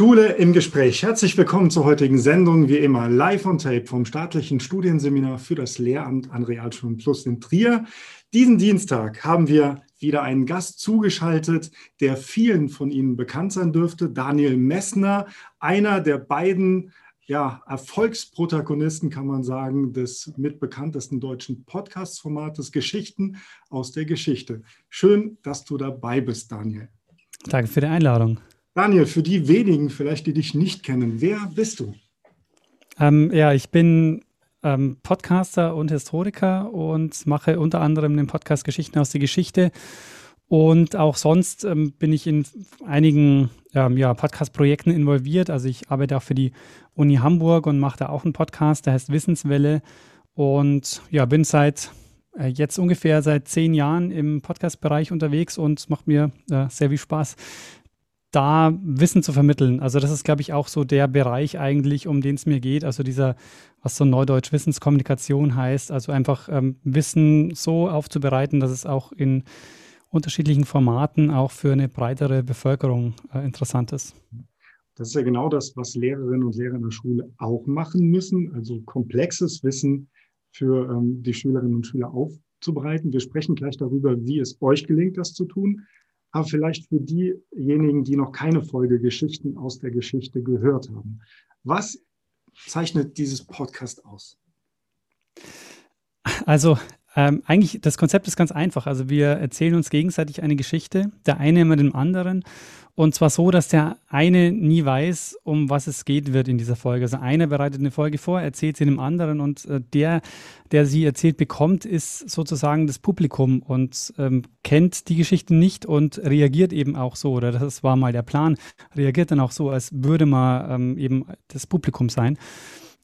Schule im Gespräch. Herzlich willkommen zur heutigen Sendung, wie immer live on tape vom staatlichen Studienseminar für das Lehramt an Realschulen Plus in Trier. Diesen Dienstag haben wir wieder einen Gast zugeschaltet, der vielen von Ihnen bekannt sein dürfte, Daniel Messner, einer der beiden ja, Erfolgsprotagonisten, kann man sagen, des mitbekanntesten deutschen Podcast-Formates Geschichten aus der Geschichte. Schön, dass du dabei bist, Daniel. Danke für die Einladung. Daniel, für die wenigen vielleicht, die dich nicht kennen, wer bist du? Ähm, ja, ich bin ähm, Podcaster und Historiker und mache unter anderem den Podcast Geschichten aus der Geschichte. Und auch sonst ähm, bin ich in einigen ähm, ja, Podcast-Projekten involviert. Also ich arbeite auch für die Uni Hamburg und mache da auch einen Podcast, der heißt Wissenswelle. Und ja, bin seit äh, jetzt ungefähr seit zehn Jahren im Podcast-Bereich unterwegs und macht mir äh, sehr viel Spaß, da Wissen zu vermitteln. Also das ist, glaube ich, auch so der Bereich eigentlich, um den es mir geht. Also dieser, was so neudeutsch Wissenskommunikation heißt, also einfach ähm, Wissen so aufzubereiten, dass es auch in unterschiedlichen Formaten auch für eine breitere Bevölkerung äh, interessant ist. Das ist ja genau das, was Lehrerinnen und Lehrer in der Schule auch machen müssen, also komplexes Wissen für ähm, die Schülerinnen und Schüler aufzubereiten. Wir sprechen gleich darüber, wie es euch gelingt, das zu tun aber vielleicht für diejenigen, die noch keine Folge Geschichten aus der Geschichte gehört haben. Was zeichnet dieses Podcast aus? Also ähm, eigentlich, das Konzept ist ganz einfach. Also wir erzählen uns gegenseitig eine Geschichte, der eine immer dem anderen. Und zwar so, dass der eine nie weiß, um was es geht wird in dieser Folge. Also einer bereitet eine Folge vor, erzählt sie dem anderen und äh, der, der sie erzählt bekommt, ist sozusagen das Publikum und ähm, kennt die Geschichte nicht und reagiert eben auch so. Oder das war mal der Plan, reagiert dann auch so, als würde man ähm, eben das Publikum sein.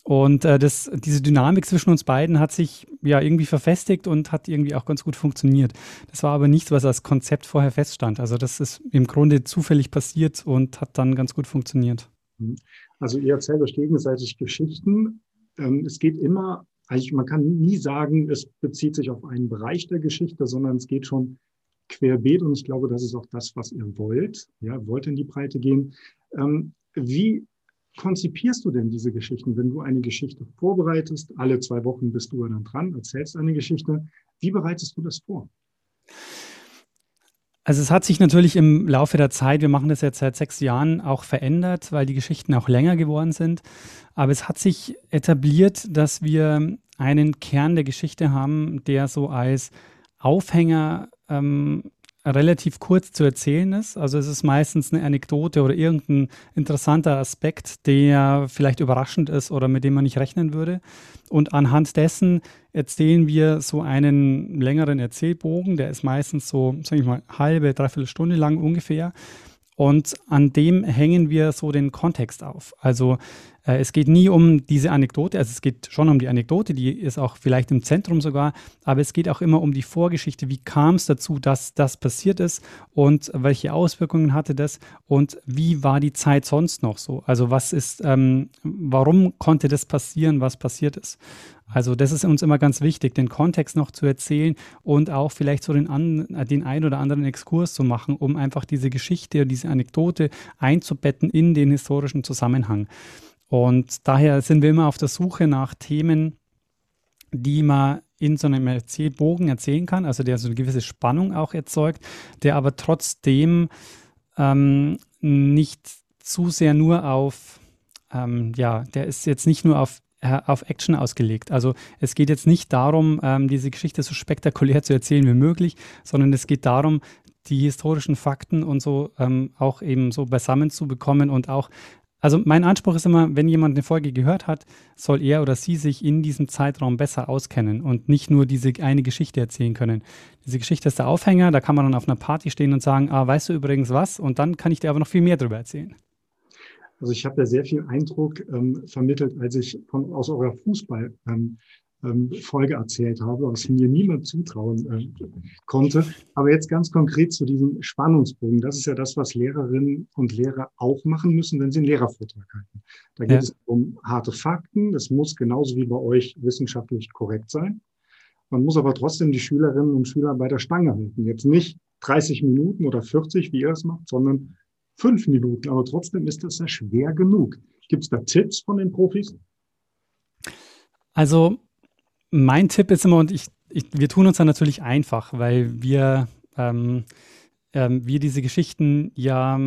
Und äh, das, diese Dynamik zwischen uns beiden hat sich ja irgendwie verfestigt und hat irgendwie auch ganz gut funktioniert. Das war aber nichts, was als Konzept vorher feststand. Also das ist im Grunde zufällig passiert und hat dann ganz gut funktioniert. Mhm. Also ihr erzählt euch gegenseitig Geschichten. Ähm, es geht immer, eigentlich, man kann nie sagen, es bezieht sich auf einen Bereich der Geschichte, sondern es geht schon querbeet und ich glaube, das ist auch das, was ihr wollt. Ja, wollt in die Breite gehen. Ähm, wie konzipierst du denn diese Geschichten, wenn du eine Geschichte vorbereitest? Alle zwei Wochen bist du dann dran, erzählst eine Geschichte. Wie bereitest du das vor? Also es hat sich natürlich im Laufe der Zeit, wir machen das jetzt seit sechs Jahren, auch verändert, weil die Geschichten auch länger geworden sind. Aber es hat sich etabliert, dass wir einen Kern der Geschichte haben, der so als Aufhänger ähm, relativ kurz zu erzählen ist. Also es ist meistens eine Anekdote oder irgendein interessanter Aspekt, der vielleicht überraschend ist oder mit dem man nicht rechnen würde. Und anhand dessen erzählen wir so einen längeren Erzählbogen, der ist meistens so, sage ich mal, halbe, dreiviertel Stunde lang ungefähr. Und an dem hängen wir so den Kontext auf. Also äh, es geht nie um diese Anekdote, also es geht schon um die Anekdote, die ist auch vielleicht im Zentrum sogar, aber es geht auch immer um die Vorgeschichte. Wie kam es dazu, dass das passiert ist und welche Auswirkungen hatte das und wie war die Zeit sonst noch so? Also was ist, ähm, warum konnte das passieren, was passiert ist? Also das ist uns immer ganz wichtig, den Kontext noch zu erzählen und auch vielleicht so den, an, den ein oder anderen Exkurs zu machen, um einfach diese Geschichte, diese Anekdote einzubetten in den historischen Zusammenhang. Und daher sind wir immer auf der Suche nach Themen, die man in so einem Erzählbogen erzählen kann, also der so eine gewisse Spannung auch erzeugt, der aber trotzdem ähm, nicht zu sehr nur auf, ähm, ja, der ist jetzt nicht nur auf äh, auf Action ausgelegt. Also es geht jetzt nicht darum, ähm, diese Geschichte so spektakulär zu erzählen wie möglich, sondern es geht darum, die historischen Fakten und so ähm, auch eben so beisammen zu bekommen und auch also mein Anspruch ist immer, wenn jemand eine Folge gehört hat, soll er oder sie sich in diesem Zeitraum besser auskennen und nicht nur diese eine Geschichte erzählen können. Diese Geschichte ist der Aufhänger, da kann man dann auf einer Party stehen und sagen, ah, weißt du übrigens was? Und dann kann ich dir aber noch viel mehr darüber erzählen. Also ich habe ja sehr viel Eindruck ähm, vermittelt, als ich von, aus eurer Fußball ähm, Folge erzählt habe, was mir niemand zutrauen äh, konnte. Aber jetzt ganz konkret zu diesem Spannungsbogen. Das ist ja das, was Lehrerinnen und Lehrer auch machen müssen, wenn sie einen Lehrervortrag halten. Da geht ja. es um harte Fakten. Das muss genauso wie bei euch wissenschaftlich korrekt sein. Man muss aber trotzdem die Schülerinnen und Schüler bei der Stange halten. Jetzt nicht 30 Minuten oder 40, wie ihr es macht, sondern fünf Minuten, aber trotzdem ist das ja schwer genug. Gibt es da Tipps von den Profis? Also mein Tipp ist immer, und ich, ich wir tun uns da natürlich einfach, weil wir, ähm, ähm, wir diese Geschichten ja,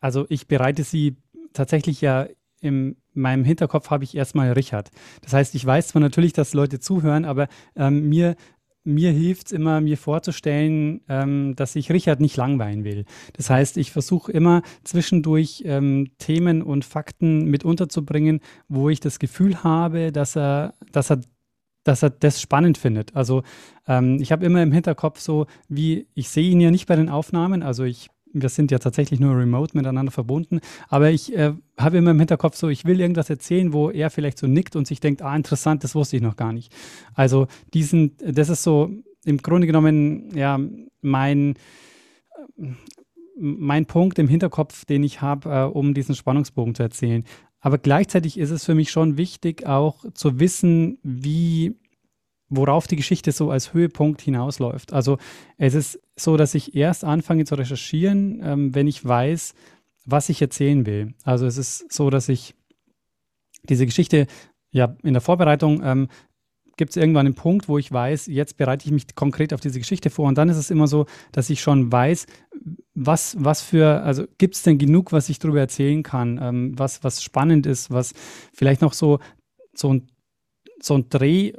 also ich bereite sie tatsächlich ja in meinem Hinterkopf habe ich erstmal Richard. Das heißt, ich weiß zwar natürlich, dass Leute zuhören, aber ähm, mir mir hilft es immer, mir vorzustellen, ähm, dass ich Richard nicht langweilen will. Das heißt, ich versuche immer zwischendurch ähm, Themen und Fakten mit unterzubringen, wo ich das Gefühl habe, dass er, dass er dass er das spannend findet. Also ähm, ich habe immer im Hinterkopf so, wie ich sehe ihn ja nicht bei den Aufnahmen, also ich wir sind ja tatsächlich nur remote miteinander verbunden, aber ich äh, habe immer im Hinterkopf so, ich will irgendwas erzählen, wo er vielleicht so nickt und sich denkt, ah, interessant, das wusste ich noch gar nicht. Also diesen, das ist so im Grunde genommen ja mein, mein Punkt im Hinterkopf, den ich habe, äh, um diesen Spannungsbogen zu erzählen. Aber gleichzeitig ist es für mich schon wichtig, auch zu wissen, wie worauf die Geschichte so als Höhepunkt hinausläuft. Also es ist so, dass ich erst anfange zu recherchieren, ähm, wenn ich weiß, was ich erzählen will. Also es ist so, dass ich diese Geschichte ja in der Vorbereitung ähm, gibt es irgendwann einen Punkt, wo ich weiß, jetzt bereite ich mich konkret auf diese Geschichte vor. Und dann ist es immer so, dass ich schon weiß, was, was für, also gibt es denn genug, was ich darüber erzählen kann, ähm, was, was spannend ist, was vielleicht noch so, so ein, so ein Dreh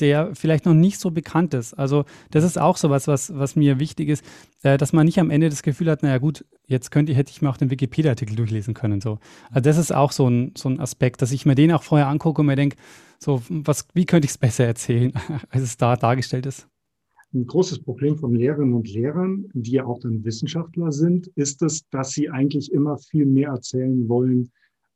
der vielleicht noch nicht so bekannt ist. Also das ist auch so was, was, was mir wichtig ist, äh, dass man nicht am Ende das Gefühl hat, naja gut, jetzt könnte, hätte ich mir auch den Wikipedia-Artikel durchlesen können. So. Also das ist auch so ein, so ein Aspekt, dass ich mir den auch vorher angucke und mir denke, so, was, wie könnte ich es besser erzählen, als es da dargestellt ist. Ein großes Problem von Lehrerinnen und Lehrern, die ja auch dann Wissenschaftler sind, ist es, dass sie eigentlich immer viel mehr erzählen wollen,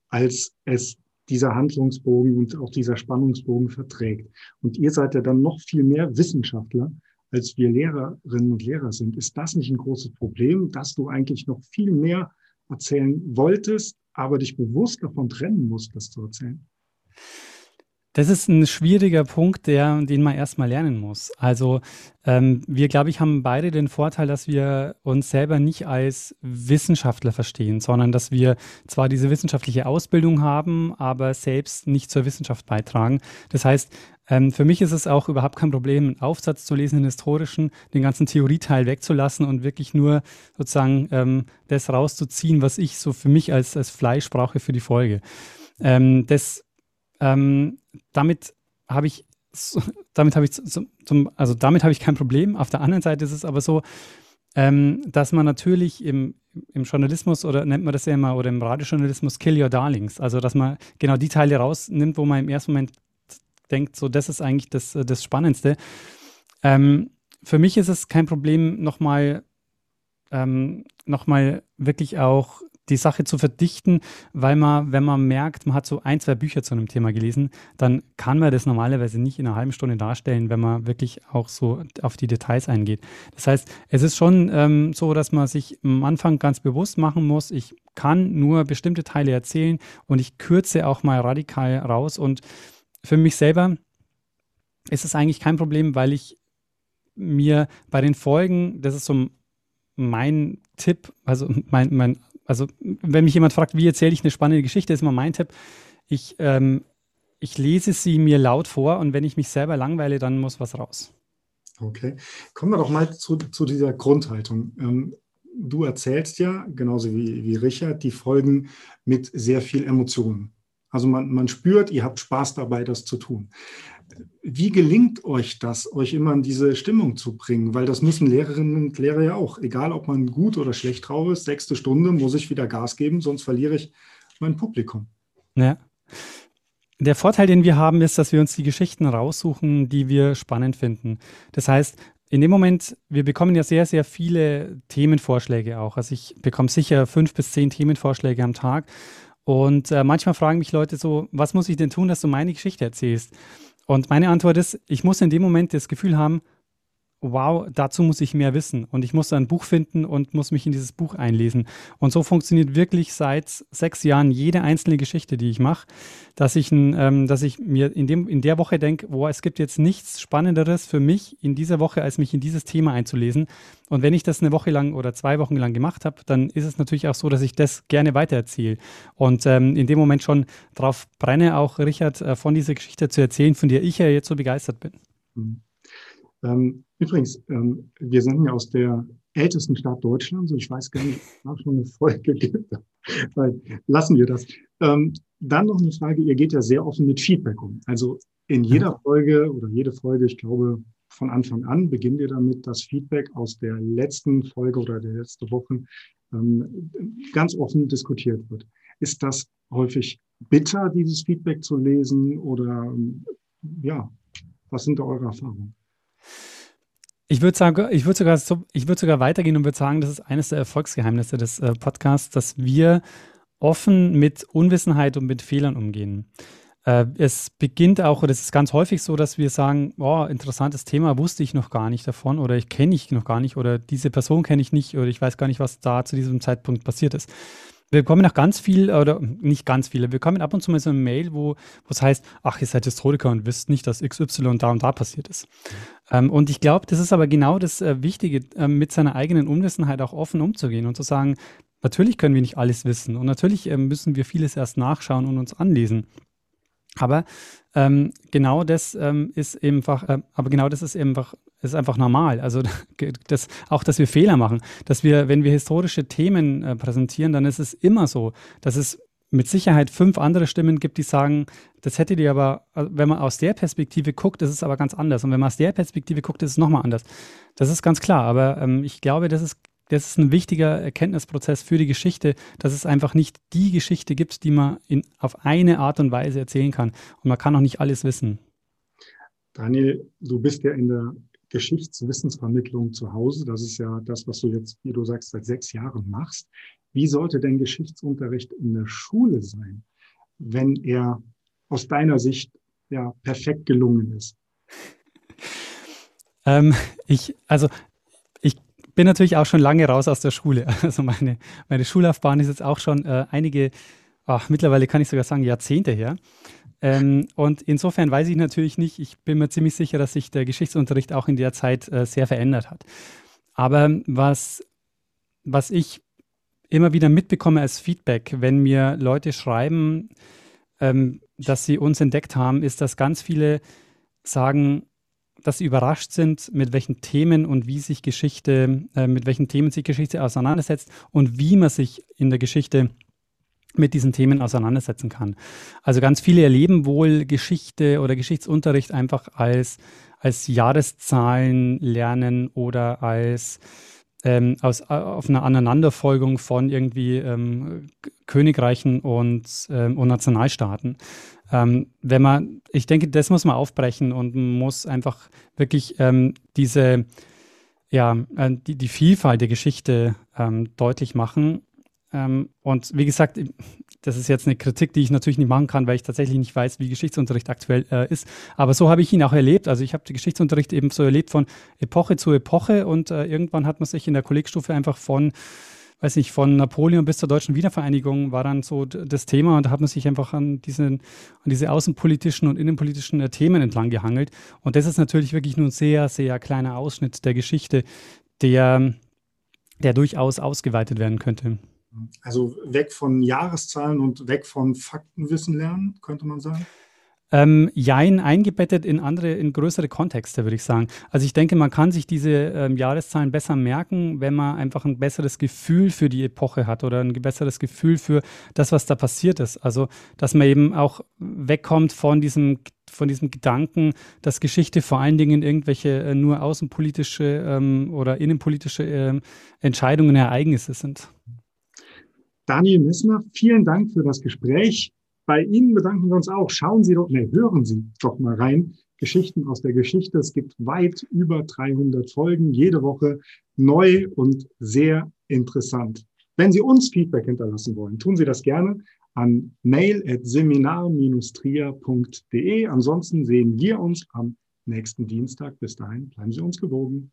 als es dieser Handlungsbogen und auch dieser Spannungsbogen verträgt. Und ihr seid ja dann noch viel mehr Wissenschaftler, als wir Lehrerinnen und Lehrer sind. Ist das nicht ein großes Problem, dass du eigentlich noch viel mehr erzählen wolltest, aber dich bewusst davon trennen musst, das zu erzählen? Das ist ein schwieriger Punkt, der, den man erstmal lernen muss. Also ähm, wir, glaube ich, haben beide den Vorteil, dass wir uns selber nicht als Wissenschaftler verstehen, sondern dass wir zwar diese wissenschaftliche Ausbildung haben, aber selbst nicht zur Wissenschaft beitragen. Das heißt, ähm, für mich ist es auch überhaupt kein Problem, einen Aufsatz zu lesen, einen historischen, den ganzen Theorieteil wegzulassen und wirklich nur sozusagen ähm, das rauszuziehen, was ich so für mich als, als Fleisch brauche für die Folge. Ähm, das ähm, damit habe ich damit habe ich zum, also damit habe ich kein Problem. Auf der anderen Seite ist es aber so, ähm, dass man natürlich im, im Journalismus oder nennt man das ja immer oder im Radiojournalismus Kill Your Darlings, also dass man genau die Teile rausnimmt, wo man im ersten Moment denkt, so das ist eigentlich das, das Spannendste. Ähm, für mich ist es kein Problem, nochmal ähm, noch wirklich auch die Sache zu verdichten, weil man, wenn man merkt, man hat so ein, zwei Bücher zu einem Thema gelesen, dann kann man das normalerweise nicht in einer halben Stunde darstellen, wenn man wirklich auch so auf die Details eingeht. Das heißt, es ist schon ähm, so, dass man sich am Anfang ganz bewusst machen muss, ich kann nur bestimmte Teile erzählen und ich kürze auch mal radikal raus. Und für mich selber ist es eigentlich kein Problem, weil ich mir bei den Folgen, das ist so mein Tipp, also mein, mein also wenn mich jemand fragt, wie erzähle ich eine spannende Geschichte, ist immer mein Tipp. Ich, ähm, ich lese sie mir laut vor und wenn ich mich selber langweile, dann muss was raus. Okay. Kommen wir doch mal zu, zu dieser Grundhaltung. Ähm, du erzählst ja, genauso wie, wie Richard, die Folgen mit sehr viel Emotionen. Also man, man spürt, ihr habt Spaß dabei, das zu tun. Wie gelingt euch das, euch immer in diese Stimmung zu bringen? Weil das müssen Lehrerinnen und Lehrer ja auch. Egal, ob man gut oder schlecht drauf ist, sechste Stunde muss ich wieder Gas geben, sonst verliere ich mein Publikum. Ja. Der Vorteil, den wir haben, ist, dass wir uns die Geschichten raussuchen, die wir spannend finden. Das heißt, in dem Moment, wir bekommen ja sehr, sehr viele Themenvorschläge auch. Also ich bekomme sicher fünf bis zehn Themenvorschläge am Tag. Und äh, manchmal fragen mich Leute so, was muss ich denn tun, dass du meine Geschichte erzählst? Und meine Antwort ist, ich muss in dem Moment das Gefühl haben, wow, dazu muss ich mehr wissen und ich muss ein Buch finden und muss mich in dieses Buch einlesen. Und so funktioniert wirklich seit sechs Jahren jede einzelne Geschichte, die ich mache, dass ich, ähm, dass ich mir in, dem, in der Woche denke, wow, es gibt jetzt nichts Spannenderes für mich in dieser Woche, als mich in dieses Thema einzulesen. Und wenn ich das eine Woche lang oder zwei Wochen lang gemacht habe, dann ist es natürlich auch so, dass ich das gerne weitererzähle. Und ähm, in dem Moment schon darauf brenne, auch Richard äh, von dieser Geschichte zu erzählen, von der ich ja jetzt so begeistert bin. Mhm. Ähm, übrigens, ähm, wir senden ja aus der ältesten Stadt Deutschlands und ich weiß gar nicht, ob es schon eine Folge gibt, weil lassen wir das. Ähm, dann noch eine Frage, ihr geht ja sehr offen mit Feedback um. Also in jeder Folge oder jede Folge, ich glaube, von Anfang an beginnt ihr damit, dass Feedback aus der letzten Folge oder der letzten Wochen ähm, ganz offen diskutiert wird. Ist das häufig bitter, dieses Feedback zu lesen oder ja, was sind da eure Erfahrungen? Ich würde sagen, ich würde sogar, ich würde sogar weitergehen und würde sagen, das ist eines der Erfolgsgeheimnisse des äh, Podcasts, dass wir offen mit Unwissenheit und mit Fehlern umgehen. Äh, es beginnt auch, oder es ist ganz häufig so, dass wir sagen, oh, interessantes Thema, wusste ich noch gar nicht davon oder ich kenne ich noch gar nicht oder diese Person kenne ich nicht oder ich weiß gar nicht, was da zu diesem Zeitpunkt passiert ist. Wir bekommen auch ganz viel, oder nicht ganz viele, wir bekommen ab und zu mal so eine Mail, wo es heißt, ach, ihr seid Historiker und wisst nicht, dass XY da und da passiert ist. Ähm, und ich glaube, das ist aber genau das äh, Wichtige, äh, mit seiner eigenen Unwissenheit auch offen umzugehen und zu sagen, natürlich können wir nicht alles wissen und natürlich äh, müssen wir vieles erst nachschauen und uns anlesen. Aber ähm, genau das ähm, ist einfach, äh, aber genau das ist einfach, ist einfach normal. Also das, auch, dass wir Fehler machen, dass wir, wenn wir historische Themen äh, präsentieren, dann ist es immer so, dass es mit Sicherheit fünf andere Stimmen gibt, die sagen, das hätte dir aber, also wenn man aus der Perspektive guckt, ist es aber ganz anders. Und wenn man aus der Perspektive guckt, ist es nochmal anders. Das ist ganz klar. Aber ähm, ich glaube, das ist das ist ein wichtiger Erkenntnisprozess für die Geschichte, dass es einfach nicht die Geschichte gibt, die man in, auf eine Art und Weise erzählen kann. Und man kann auch nicht alles wissen. Daniel, du bist ja in der Geschichtswissensvermittlung zu Hause. Das ist ja das, was du jetzt, wie du sagst, seit sechs Jahren machst. Wie sollte denn Geschichtsunterricht in der Schule sein, wenn er aus deiner Sicht ja perfekt gelungen ist? Ähm, ich, also bin natürlich auch schon lange raus aus der Schule. Also meine, meine Schullaufbahn ist jetzt auch schon äh, einige, ach, mittlerweile kann ich sogar sagen, Jahrzehnte her. Ähm, und insofern weiß ich natürlich nicht, ich bin mir ziemlich sicher, dass sich der Geschichtsunterricht auch in der Zeit äh, sehr verändert hat. Aber was, was ich immer wieder mitbekomme als Feedback, wenn mir Leute schreiben, ähm, dass sie uns entdeckt haben, ist, dass ganz viele sagen, dass sie überrascht sind, mit welchen Themen und wie sich Geschichte, äh, mit welchen Themen sich Geschichte auseinandersetzt und wie man sich in der Geschichte mit diesen Themen auseinandersetzen kann. Also ganz viele erleben wohl Geschichte oder Geschichtsunterricht einfach als, als Jahreszahlen lernen oder als ähm, aus, auf einer Aneinanderfolgung von irgendwie ähm, Königreichen und, ähm, und Nationalstaaten. Ähm, wenn man, ich denke, das muss man aufbrechen und muss einfach wirklich ähm, diese, ja, äh, die, die Vielfalt der Geschichte ähm, deutlich machen. Ähm, und wie gesagt, das ist jetzt eine Kritik, die ich natürlich nicht machen kann, weil ich tatsächlich nicht weiß, wie Geschichtsunterricht aktuell äh, ist. Aber so habe ich ihn auch erlebt. Also ich habe den Geschichtsunterricht eben so erlebt von Epoche zu Epoche und äh, irgendwann hat man sich in der Kollegstufe einfach von weiß nicht, von Napoleon bis zur deutschen Wiedervereinigung war dann so das Thema und da hat man sich einfach an, diesen, an diese außenpolitischen und innenpolitischen äh, Themen entlang gehangelt. Und das ist natürlich wirklich nur ein sehr, sehr kleiner Ausschnitt der Geschichte, der, der durchaus ausgeweitet werden könnte. Also weg von Jahreszahlen und weg von Faktenwissen lernen, könnte man sagen? Ähm, Jein eingebettet in andere, in größere Kontexte, würde ich sagen. Also ich denke, man kann sich diese ähm, Jahreszahlen besser merken, wenn man einfach ein besseres Gefühl für die Epoche hat oder ein besseres Gefühl für das, was da passiert ist. Also, dass man eben auch wegkommt von diesem von diesem Gedanken, dass Geschichte vor allen Dingen irgendwelche äh, nur außenpolitische ähm, oder innenpolitische äh, Entscheidungen, Ereignisse sind. Daniel Messner, vielen Dank für das Gespräch. Bei Ihnen bedanken wir uns auch. Schauen Sie doch, ne, hören Sie doch mal rein. Geschichten aus der Geschichte. Es gibt weit über 300 Folgen, jede Woche neu und sehr interessant. Wenn Sie uns Feedback hinterlassen wollen, tun Sie das gerne an mail.seminar-trier.de. Ansonsten sehen wir uns am nächsten Dienstag. Bis dahin bleiben Sie uns gewogen.